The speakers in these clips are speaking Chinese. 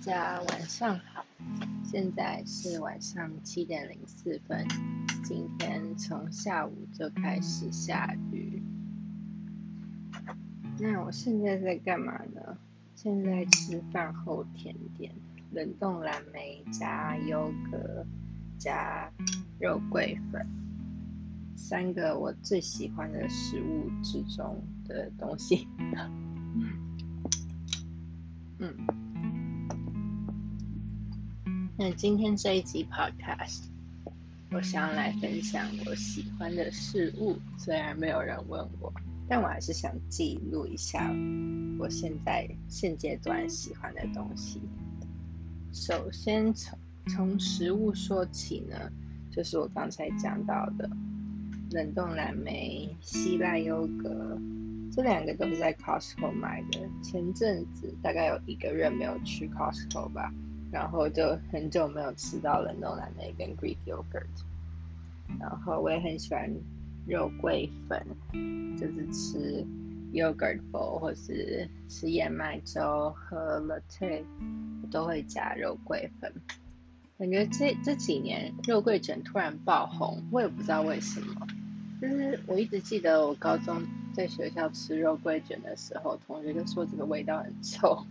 大家晚上好，现在是晚上七点零四分。今天从下午就开始下雨。那我现在在干嘛呢？现在吃饭后甜点，冷冻蓝莓加优格加肉桂粉，三个我最喜欢的食物之中的东西。嗯。那今天这一集 Podcast，我想要来分享我喜欢的事物。虽然没有人问我，但我还是想记录一下我现在现阶段喜欢的东西。首先从从食物说起呢，就是我刚才讲到的冷冻蓝莓、希腊优格，这两个都是在 Costco 买的。前阵子大概有一个月没有去 Costco 吧。然后就很久没有吃到冷冻蓝莓跟 Greek yogurt，然后我也很喜欢肉桂粉，就是吃 yogurt bowl 或是吃燕麦粥喝 latte，我都会加肉桂粉。感觉这这几年肉桂卷突然爆红，我也不知道为什么。就是我一直记得我高中在学校吃肉桂卷的时候，同学就说这个味道很臭。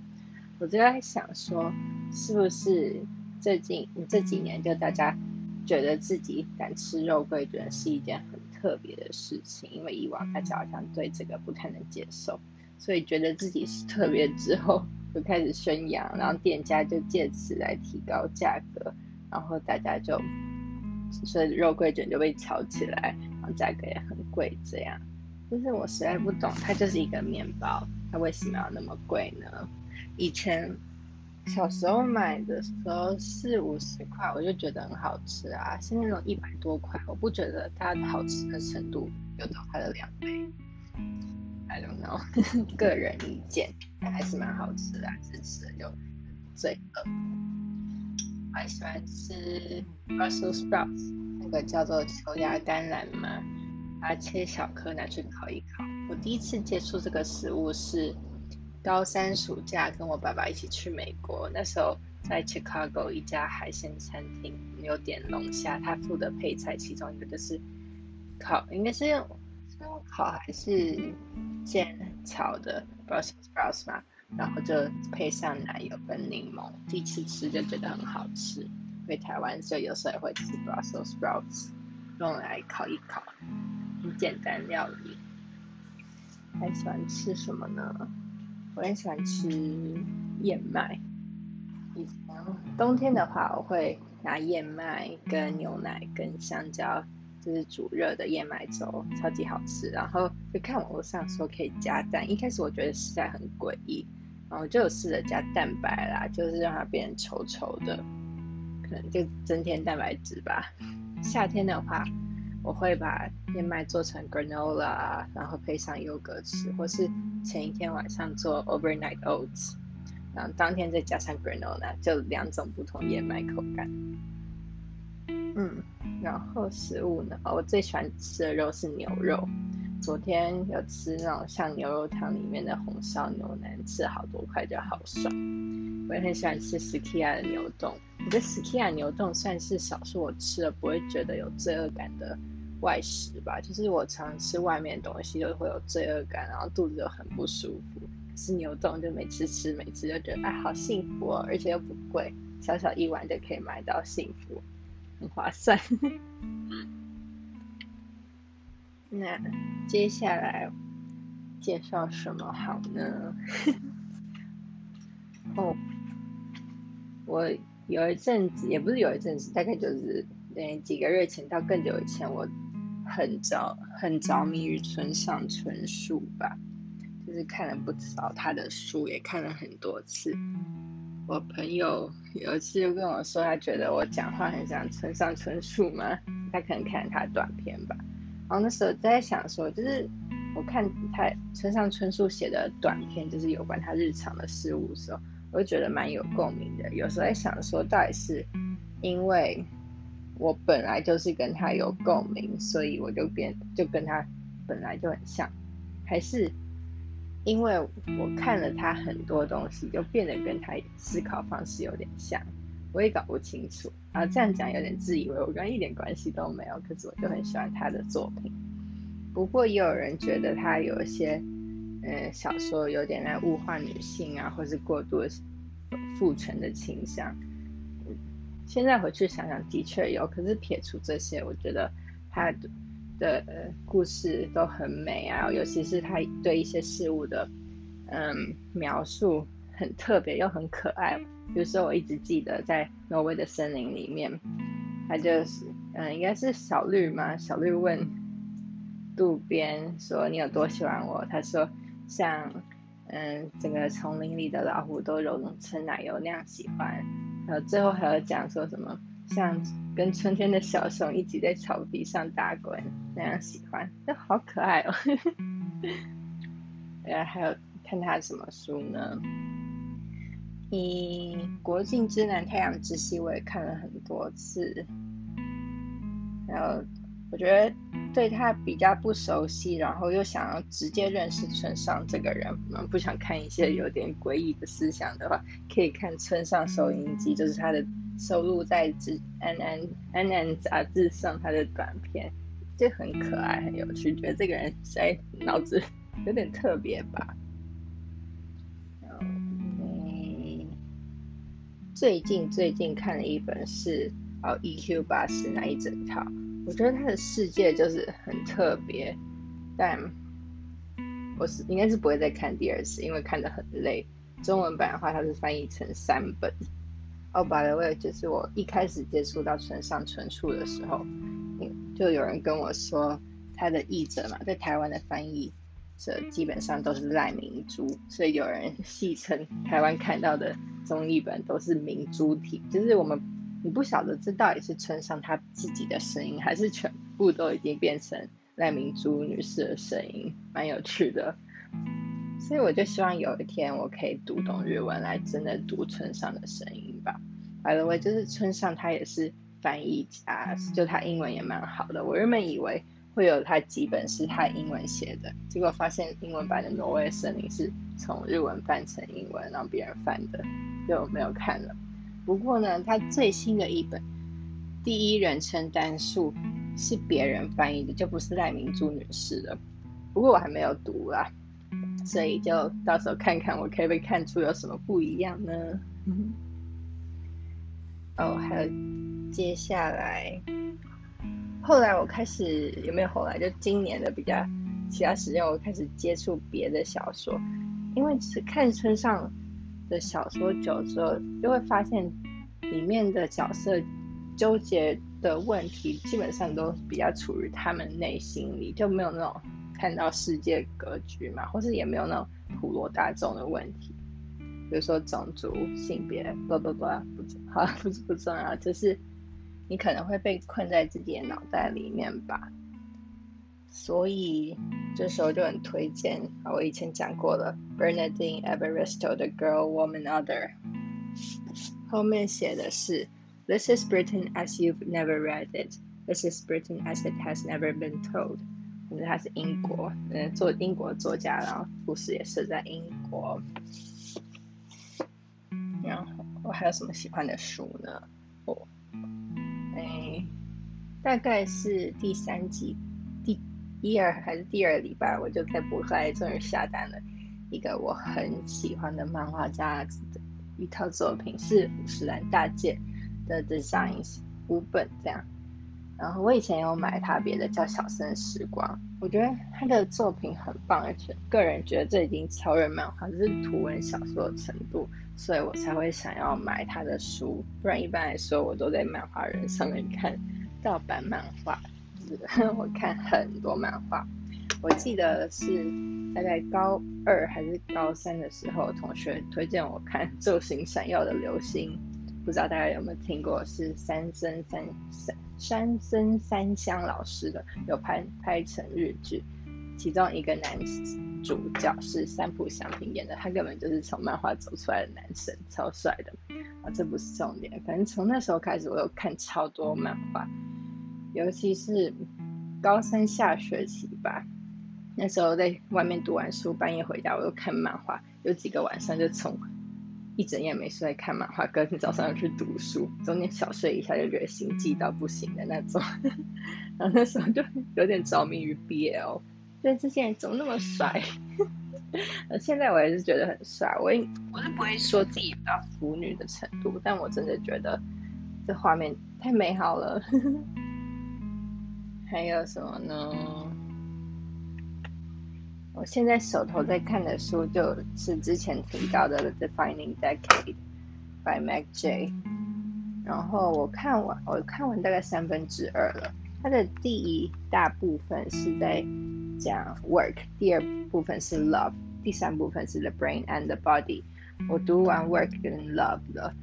我就在想说，是不是最近这几年就大家觉得自己敢吃肉桂卷是一件很特别的事情？因为以往大家好像对这个不太能接受，所以觉得自己是特别之后就开始宣扬，然后店家就借此来提高价格，然后大家就所以肉桂卷就被炒起来，然后价格也很贵。这样，就是我实在不懂，它就是一个面包，它为什么要那么贵呢？以前小时候买的时候四五十块，我就觉得很好吃啊。现在那种一百多块，我不觉得它好吃的程度有到它的两倍。I don't know，个人意见，还是蛮好吃的，只吃了就罪恶。我还喜欢吃 Brussels sprouts，那个叫做球芽甘蓝嘛，把它切小颗拿去烤一烤。我第一次接触这个食物是。高三暑假跟我爸爸一起去美国，那时候在 Chicago 一家海鲜餐厅有点龙虾，他付的配菜其中一个就是烤，应该是用是用烤还是煎炒的 Brussels sprouts 嘛，然后就配上奶油跟柠檬，第一次吃就觉得很好吃。回台湾就有时候也会吃 Brussels sprouts，用来烤一烤，很简单料理。还喜欢吃什么呢？我很喜欢吃燕麦。以前冬天的话，我会拿燕麦跟牛奶跟香蕉，就是煮热的燕麦粥，超级好吃。然后就看网络上说可以加蛋，一开始我觉得实在很诡异，然后就有试着加蛋白啦，就是让它变稠稠的，可能就增添蛋白质吧。夏天的话。我会把燕麦做成 granola，然后配上优格吃，或是前一天晚上做 overnight oats，然后当天再加上 granola，就两种不同燕麦口感。嗯，然后食物呢？我最喜欢吃的肉是牛肉。昨天有吃那种像牛肉汤里面的红烧牛腩，吃了好多块，就好爽。我也很喜欢吃 Skia 的牛冻。我觉得 Skia 牛冻算是少数我吃了不会觉得有罪恶感的外食吧。就是我常吃外面东西就会有罪恶感，然后肚子就很不舒服。吃牛冻就每次吃每次就觉得哎好幸福哦，而且又不贵，小小一碗就可以买到幸福，很划算。那接下来介绍什么好呢？哦，我有一阵子，也不是有一阵子，大概就是嗯几个月前到更久以前，我很着很着迷于村上春树吧，就是看了不少他的书，也看了很多次。我朋友有一次就跟我说，他觉得我讲话很像村上春树嘛，他可能看了他短片吧。然后那时候在想说，就是我看他村上春树写的短片，就是有关他日常的事物的时候，我就觉得蛮有共鸣的。有时候在想说，到底是因为我本来就是跟他有共鸣，所以我就变就跟他本来就很像，还是因为我看了他很多东西，就变得跟他思考方式有点像，我也搞不清楚啊。这样讲有点自以为，我跟一点关系都没有，可是我就很喜欢他的作品。不过也有人觉得他有一些，嗯，小说有点在物化女性啊，或是过度父权的倾向。现在回去想想，的确有。可是撇除这些，我觉得他的呃故事都很美啊，尤其是他对一些事物的嗯描述很特别又很可爱。比如说，我一直记得在挪威的森林里面，他就是嗯，应该是小绿嘛，小绿问渡边说：“你有多喜欢我？”他说：“像嗯，整个丛林里的老虎都融成奶油那样喜欢。”然后，最后还要讲说什么，像跟春天的小熊一起在草地上打滚那样喜欢，那好可爱哦。呃，还有看他什么书呢？以《国境之南，太阳之西》我也看了很多次，然后。我觉得对他比较不熟悉，然后又想要直接认识村上这个人，不想看一些有点诡异的思想的话，可以看村上收音机，就是他的收录在《之安安安安》杂志上他的短片，就很可爱很有趣，觉得这个人在脑子 有点特别吧。最近最近看了一本是哦《EQ 八十》那一整套。我觉得他的世界就是很特别，但我是应该是不会再看第二次，因为看得很累。中文版的话，它是翻译成三本。哦，by the way，就是我一开始接触到村上春树的时候，就有人跟我说，他的译者嘛，在台湾的翻译者基本上都是赖明珠，所以有人 戏称台湾看到的中译本都是明珠体，就是我们。你不晓得这到底是村上他自己的声音，还是全部都已经变成赖明珠女士的声音，蛮有趣的。所以我就希望有一天我可以读懂日文，来真的读村上的声音吧。By the way，就是村上他也是翻译家，就他英文也蛮好的。我原本以为会有他几本是他英文写的，结果发现英文版的《挪威森林》是从日文翻成英文，让别人翻的，就没有看了。不过呢，他最新的一本第一人称单数是别人翻译的，就不是赖明珠女士的。不过我还没有读啦，所以就到时候看看我可以看出有什么不一样呢？哦，还有接下来，后来我开始有没有后来？就今年的比较其他时间，我开始接触别的小说，因为只看村上。的小说久之后，就会发现里面的角色纠结的问题，基本上都比较处于他们内心里，就没有那种看到世界格局嘛，或是也没有那种普罗大众的问题，比如说种族、性别，不不不，不好不不重要，就是你可能会被困在自己的脑袋里面吧。所以这时候就很推荐啊，我以前讲过了，Bernardine Evaristo 的《Girl, Woman, Other》，后面写的是 This is Britain as you've never read it. This is Britain as it has never been told. 因为他是英国，嗯，做英国作家，然后故事也是在英国。然后我还有什么喜欢的书呢？大概是第三集第。一二还是第二礼拜，我就在博客来终于下单了一个我很喜欢的漫画家的一套作品，是五十岚大介的 Designs 五本这样。然后我以前有买他别的叫《小森时光》，我觉得他的作品很棒，而且个人觉得这已经超越漫画，就是图文小说的程度，所以我才会想要买他的书。不然一般来说，我都在漫画人上面看盗版漫画。是 我看很多漫画，我记得是大概高二还是高三的时候，同学推荐我看《昼行闪耀的流星》，不知道大家有没有听过？是三森三三三森三香老师的，有拍拍成日剧，其中一个男主角是三浦祥平演的，他根本就是从漫画走出来的男生，超帅的啊！这不是重点，反正从那时候开始，我有看超多漫画。尤其是高三下学期吧，那时候在外面读完书，半夜回家我又看漫画，有几个晚上就从一整夜没睡看漫画，隔天早上又去读书，中间小睡一下就觉得心悸到不行的那种。然后那时候就有点着迷于 BL，觉得这些人怎么那么帅？现在我也是觉得很帅，我我是不会说自己到腐女的程度，但我真的觉得这画面太美好了。还有什么呢？我现在手头在看的书就是之前提到的《The Defining Decade》by Mac J，然后我看完我看完大概三分之二了。它的第一大部分是在讲 work，第二部分是 love，第三部分是 the brain and the body。我读完 work 跟 love 了。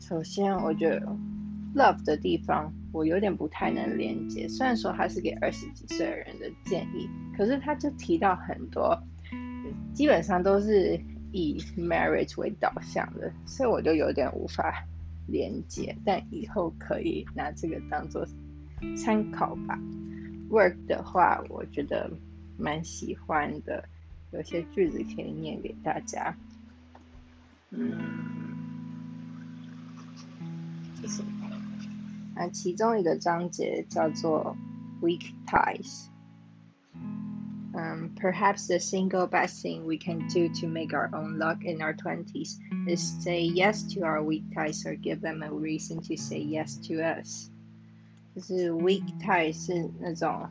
首先，我觉得 love 的地方我有点不太能连接。虽然说他是给二十几岁的人的建议，可是他就提到很多，基本上都是以 marriage 为导向的，所以我就有点无法连接。但以后可以拿这个当做。参考吧。Work 的话，我觉得蛮喜欢的，有些句子可以念给大家。嗯，这是啊，其中一个章节叫做 Weak Ties。Um, perhaps the single best thing we can do to make our own luck in our 20s is say yes to our weak ties or give them a reason to say yes to us. 就是 weak tie 是那种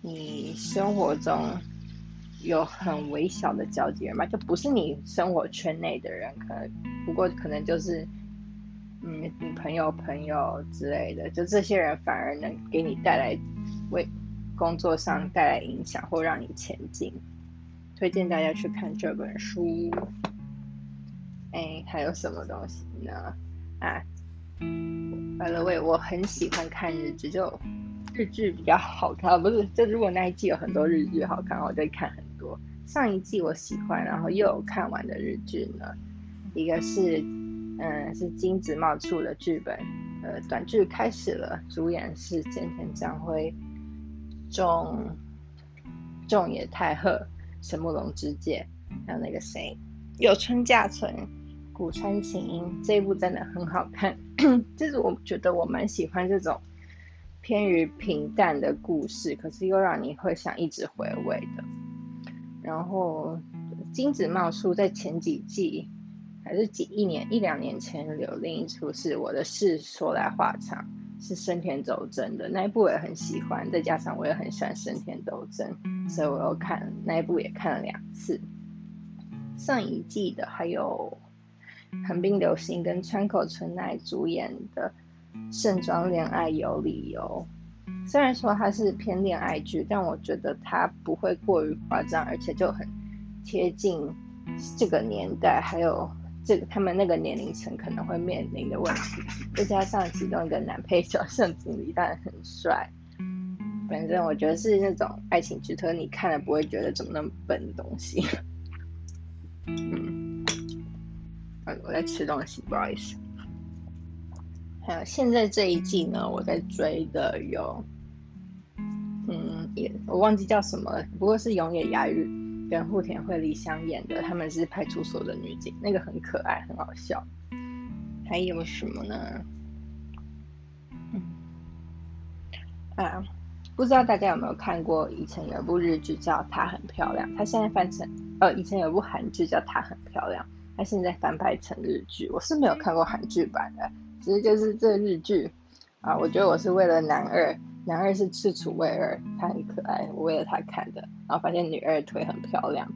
你生活中有很微小的交集人嘛，就不是你生活圈内的人，可能不过可能就是 嗯你朋友朋友之类的，就这些人反而能给你带来为工作上带来影响或让你前进。推荐大家去看这本书。哎，还有什么东西呢？啊？By the way，我很喜欢看日剧，就日剧比较好看，不是？就如果那一季有很多日剧好看，我就看很多。上一季我喜欢，然后又有看完的日剧呢，一个是嗯是金子茂出的剧本，呃短剧开始了，主演是菅田将晖、仲仲野太贺、神木隆之介，还有那个谁有村架纯。古川琴音这一部真的很好看，就是我觉得我蛮喜欢这种偏于平淡的故事，可是又让你会想一直回味的。然后金子茂树在前几季还是几一年一两年前有另一出是我的事说来话长，是生田斗真的那一部我也很喜欢，再加上我也很喜欢生田斗真，所以我又看那一部也看了两次。上一季的还有。横滨流星跟川口春奈主演的《盛装恋爱有理由》，虽然说它是偏恋爱剧，但我觉得它不会过于夸张，而且就很贴近这个年代，还有这个他们那个年龄层可能会面临的问题。再加上其中一个男配角盛景里当然很帅，反正我觉得是那种爱情剧，特你看了不会觉得怎么那么笨的东西。嗯。我在吃东西，不好意思。还有现在这一季呢，我在追的有，嗯，也我忘记叫什么了，不过是永野芽郁跟户田惠梨香演的，他们是派出所的女警，那个很可爱，很好笑。还有什么呢？嗯，啊，不知道大家有没有看过以前有部日剧叫《她很漂亮》，它现在翻成呃，以前有部韩剧叫《她很漂亮》。她现在翻拍成日剧，我是没有看过韩剧版的，只是就是这日剧啊，我觉得我是为了男二，男二是赤楚卫二，他很可爱，我为了他看的，然后发现女二腿很漂亮，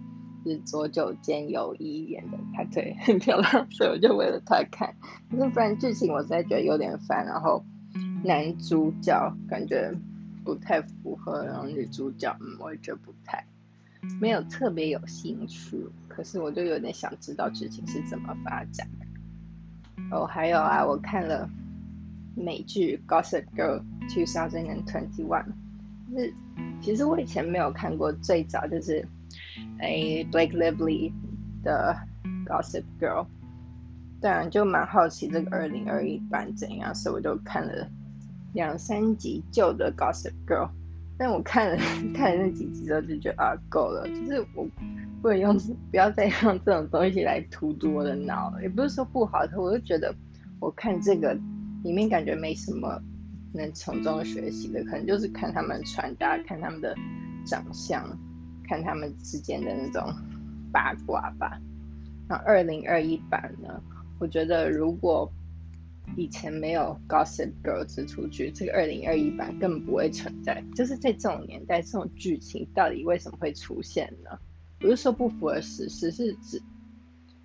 是佐久间由一演的，他腿很漂亮，所以我就为了他看，可是不然剧情我实在觉得有点烦，然后男主角感觉不太符合，然后女主角，嗯，我也觉得不太。没有特别有兴趣，可是我就有点想知道剧情是怎么发展。哦，还有啊，我看了美剧《Gossip Girl》2021，是其实我以前没有看过，最早就是诶 Blake Lively 的《Gossip Girl》，当然就蛮好奇这个2021版怎样，所以我就看了两三集旧的《Gossip Girl》。但我看了 看了那几集之后就觉得啊够了，就是我不能用不要再用这种东西来荼毒我的脑，也不是说不好，我就觉得我看这个里面感觉没什么能从中学习的，可能就是看他们穿搭，看他们的长相，看他们之间的那种八卦吧。那二零二一版呢？我觉得如果以前没有 Gossip Girl 这出剧，这个二零二一版更不会存在。就是在这种年代，这种剧情到底为什么会出现呢？不是说不符合史实，是指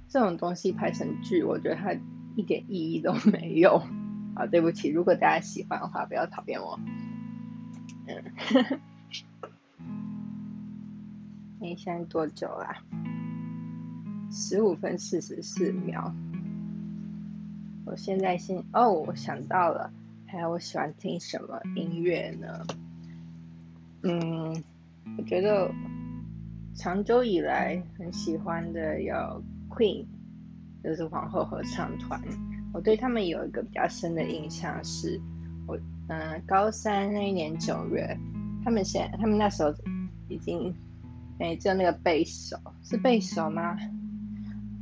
这种东西拍成剧，我觉得它一点意义都没有。啊，对不起，如果大家喜欢的话，不要讨厌我。嗯，你 现在多久啦？十五分四十四秒。我现在先哦，我想到了，还有我喜欢听什么音乐呢？嗯，我觉得长久以来很喜欢的有 Queen，就是皇后合唱团。我对他们有一个比较深的印象是，我嗯高三那一年九月，他们现他们那时候已经哎就那个贝手是贝手吗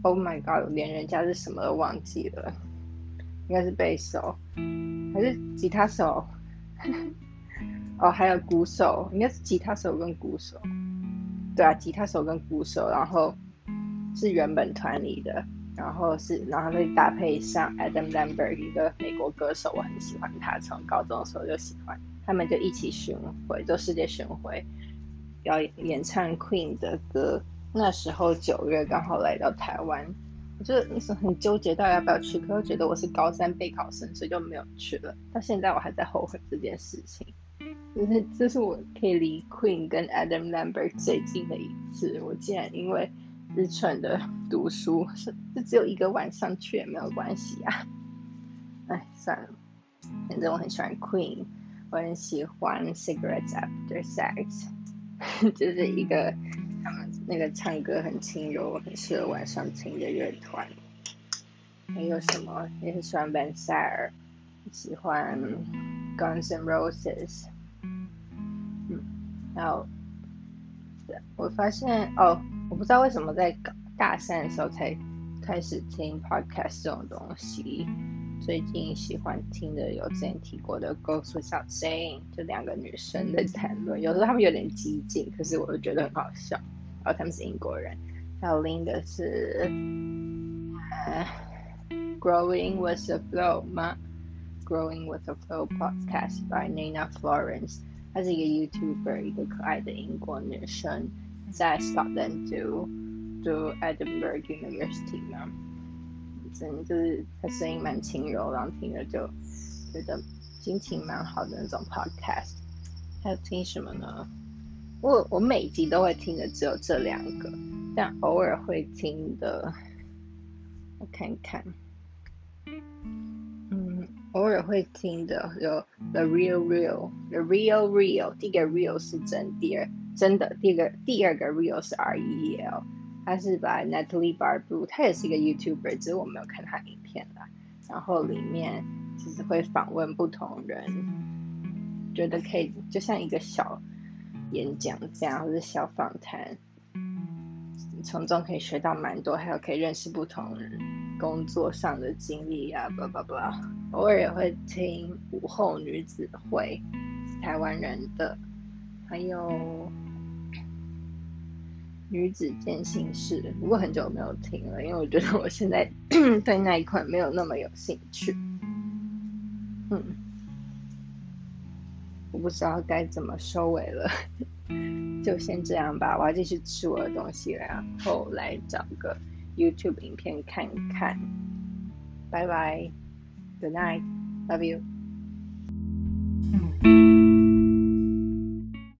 ？Oh my god，连人家是什么都忘记了。应该是贝手，还是吉他手？哦，还有鼓手，应该是吉他手跟鼓手。对啊，吉他手跟鼓手，然后是原本团里的，然后是，然后再搭配上 Adam Lambert 一个美国歌手，我很喜欢他，从高中的时候就喜欢。他们就一起巡回，做世界巡回，要演唱 Queen 的歌。那时候九月刚好来到台湾。我就那时候很纠结，到底要不要去，可是觉得我是高三备考生，所以就没有去了。到现在我还在后悔这件事情，就是这是我可以离 Queen 跟 Adam Lambert 最近的一次。我竟然因为日蠢的读书，是就只有一个晚上去也没有关系啊。哎，算了，反正我很喜欢 Queen，我很喜欢 Cigarettes After Sex，就是一个。他们那个唱歌很轻柔，很适合晚上听的乐团。还有什么？也很喜欢 Ben Sair，喜欢 Guns N' Roses。嗯，然后我发现哦，我不知道为什么在大三的时候才开始听 podcast 这种东西。最近喜欢听的有之前提过的 Goes Without Saying，就两个女生的谈论，有时候他们有点激进，可是我又觉得很好笑。然后他们是英国人，还有另一个是呃 Growing with the Flow 吗？Growing with the Flow podcast by Nina Florence，她是一个 YouTuber，一个可爱的英国女生，在 Scotland do do Edinburgh University 嘛。真就是他声音蛮轻柔，然后听着就觉得心情蛮好的那种 podcast。还有听什么呢？我我每集都会听的只有这两个，但偶尔会听的，我看看，嗯，偶尔会听的有 The Real Real，The Real Real，第一个 Real 是真，第二真的，第二个第二个 Real 是 R E E L，他是把 Natalie Barbu，他也是一个 YouTuber，只是我没有看他影片啦。然后里面其实会访问不同人，觉得可以就像一个小。演讲这样，或者小访谈，从中可以学到蛮多，还有可以认识不同人工作上的经历啊，叭叭叭。偶尔也会听午后女子会，台湾人的，还有女子践行室，不过很久没有听了，因为我觉得我现在 对那一块没有那么有兴趣。嗯。我不知道该怎么收尾了，就先这样吧。我要继续吃我的东西，然后来找个 YouTube 影片看看。拜拜，Good night，Love you。